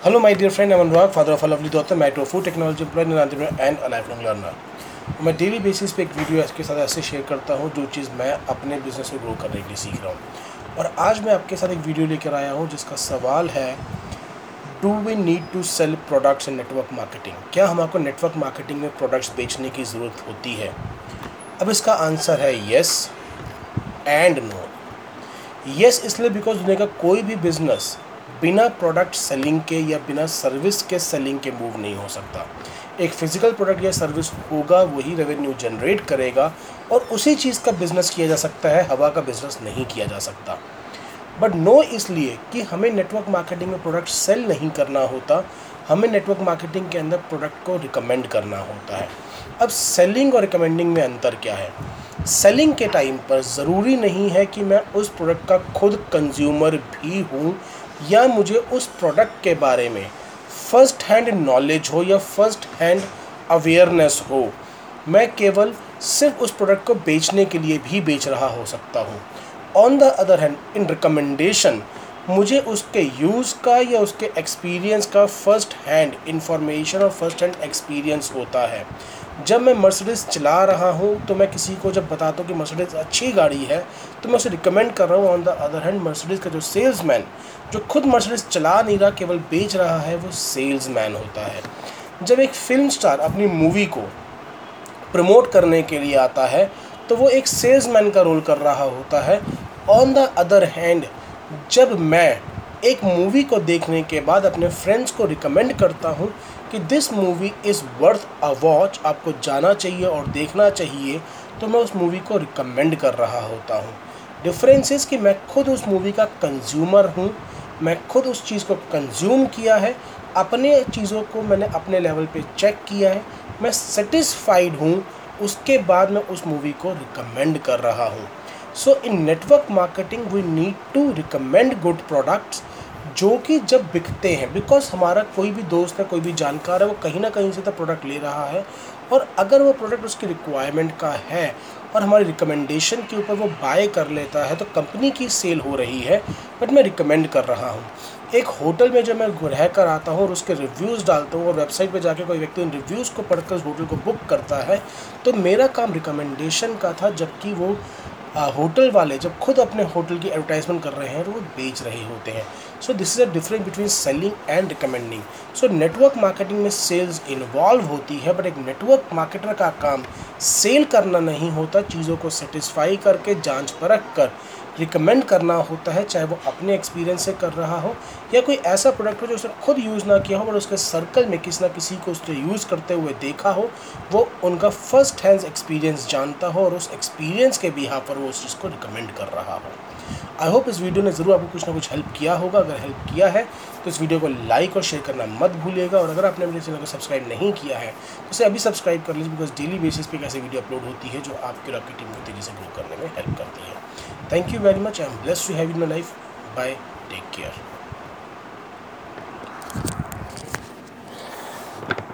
Hello, my dear friend. I'm Anurag, father of a lovely daughter, micro food technology employee, an entrepreneur. मैं daily basis पे एक video इसके साथ ऐसे share करता हूँ जो चीज़ मैं अपने बिज़नेस को ग्रो करने के लिए सीख रहा हूँ और आज मैं आपके साथ एक वीडियो लेकर आया हूँ जिसका सवाल है do we need to sell products in network marketing क्या हमको नेटवर्क मार्केटिंग में प्रोडक्ट्स बेचने की ज़रूरत होती है अब इसका आंसर है येस एंड नो येस इसलिए बिकॉज़ दुनिया का कोई भी बिज़नेस बिना प्रोडक्ट सेलिंग के या बिना सर्विस के सेलिंग के मूव नहीं हो सकता। एक फ़िज़िकल प्रोडक्ट या सर्विस होगा, वही रेवेन्यू जनरेट करेगा और उसी चीज़ का बिज़नेस किया जा सकता है, हवा का बिज़नेस नहीं किया जा सकता। बट नो इसलिए कि हमें नेटवर्क मार्केटिंग में प्रोडक्ट सेल नहीं करना होता, हमें नेटवर्क मार्केटिंग के अंदर प्रोडक्ट को रिकमेंड करना होता है। अब सेलिंग और रिकमेंडिंग में अंतर क्या है? सेलिंग के टाइम पर ज़रूरी नहीं है कि मैं उस प्रोडक्ट का खुद कंज्यूमर भी हूँ या मुझे उस प्रोडक्ट के बारे में फ़र्स्ट हैंड नॉलेज हो या फ़र्स्ट हैंड अवेयरनेस हो, मैं केवल सिर्फ़ उस प्रोडक्ट को बेचने के लिए भी बेच रहा हो सकता हूँ। On the other hand in recommendation मुझे उसके यूज़ का या उसके एक्सपीरियंस का फ़र्स्ट हैंड इंफॉर्मेशन और फ़र्स्ट हैंड एक्सपीरियंस होता है। जब मैं मर्सिडीज़ चला रहा हूँ तो मैं किसी को जब बताता हूँ कि मर्सिडीज़ अच्छी गाड़ी है तो मैं उसे रिकमेंड कर रहा हूँ on the other hand Mercedes का जो सेल्समैन जो खुद मर्सिडीज़ चला नहीं रहा, केवल बेच रहा है, वो सेल्समैन होता है। जब एक फ़िल्म स्टार अपनी मूवी को प्रमोट करने के लिए आता है तो वो एक सेल्समैन का रोल कर रहा होता है। ऑन द अदर हैंड जब मैं एक मूवी को देखने के बाद अपने फ्रेंड्स को रिकमेंड करता हूँ कि this movie is worth a watch आपको जाना चाहिए और देखना चाहिए तो मैं उस मूवी को रिकमेंड कर रहा होता हूँ। डिफरेंस इज़ कि मैं खुद उस मूवी का कंज्यूमर हूँ, मैं खुद उस चीज़ को कंज्यूम किया है, अपने चीज़ों को मैंने अपने लेवल पे चेक किया है, मैं सेटिस्फाइड हूँ, उसके बाद मैं उस मूवी को रिकमेंड कर रहा हूँ। So in network marketing we need to recommend good products जो कि जब बिकते हैं बिकॉज़ हमारा कोई भी दोस्त है, कोई भी जानकार है, वो कहीं ना कहीं से तो प्रोडक्ट ले रहा है और अगर वो प्रोडक्ट उसकी रिक्वायरमेंट का है और हमारी रिकमेंडेशन के ऊपर वो बाय कर लेता है तो कंपनी की सेल हो रही है बट मैं रिकमेंड कर रहा हूँ। एक होटल में जब मैं रह कर आता हूँ और उसके रिव्यूज़ डालता हूँ और वेबसाइट पे जाके कोई व्यक्ति उन रिव्यूज़ को पढ़कर उस होटल को बुक करता है तो मेरा काम रिकमेंडेशन का था, जबकि वो होटल वाले जब खुद अपने होटल की एडवर्टाइजमेंट कर रहे हैं तो वो बेच रहे होते हैं। So this is a difference between selling and recommending so network marketing में सेल्स इन्वॉल्व होती है बट एक नेटवर्क मार्केटर का काम सेल करना नहीं होता, चीज़ों को सेटिस्फाई करके जाँच परख कर रिकमेंड करना होता है, चाहे वो अपने एक्सपीरियंस से कर रहा हो, या कोई ऐसा प्रोडक्ट हो जो उसने खुद यूज़ ना किया हो बट उसके सर्कल में किसी ना किसी को उसने यूज़ करते हुए देखा हो, वो उनका फ़र्स्ट हैंड एक्सपीरियंस जानता हो, और उस एक्सपीरियंस के बिहा पर वो उस चीज़ को रिकमेंड कर रहा हो। आई होप इस वीडियो ने ज़रूर आपको कुछ ना कुछ हेल्प किया होगा। अगर हेल्प किया है तो इस वीडियो को लाइक और शेयर करना मत भूलिएगा। और अगर आपने मेरे चैनल को सब्सक्राइब नहीं किया है तो उसे अभी सब्सक्राइब कर लीजिए बिकॉज़ डेली बेसिस पे कैसे वीडियो अपलोड होती है, जो आपकी और आपकी टीम को तेज़ी से ग्रो करने में हेल्प करती है। Thank you very much I am bless to have in my life bye take care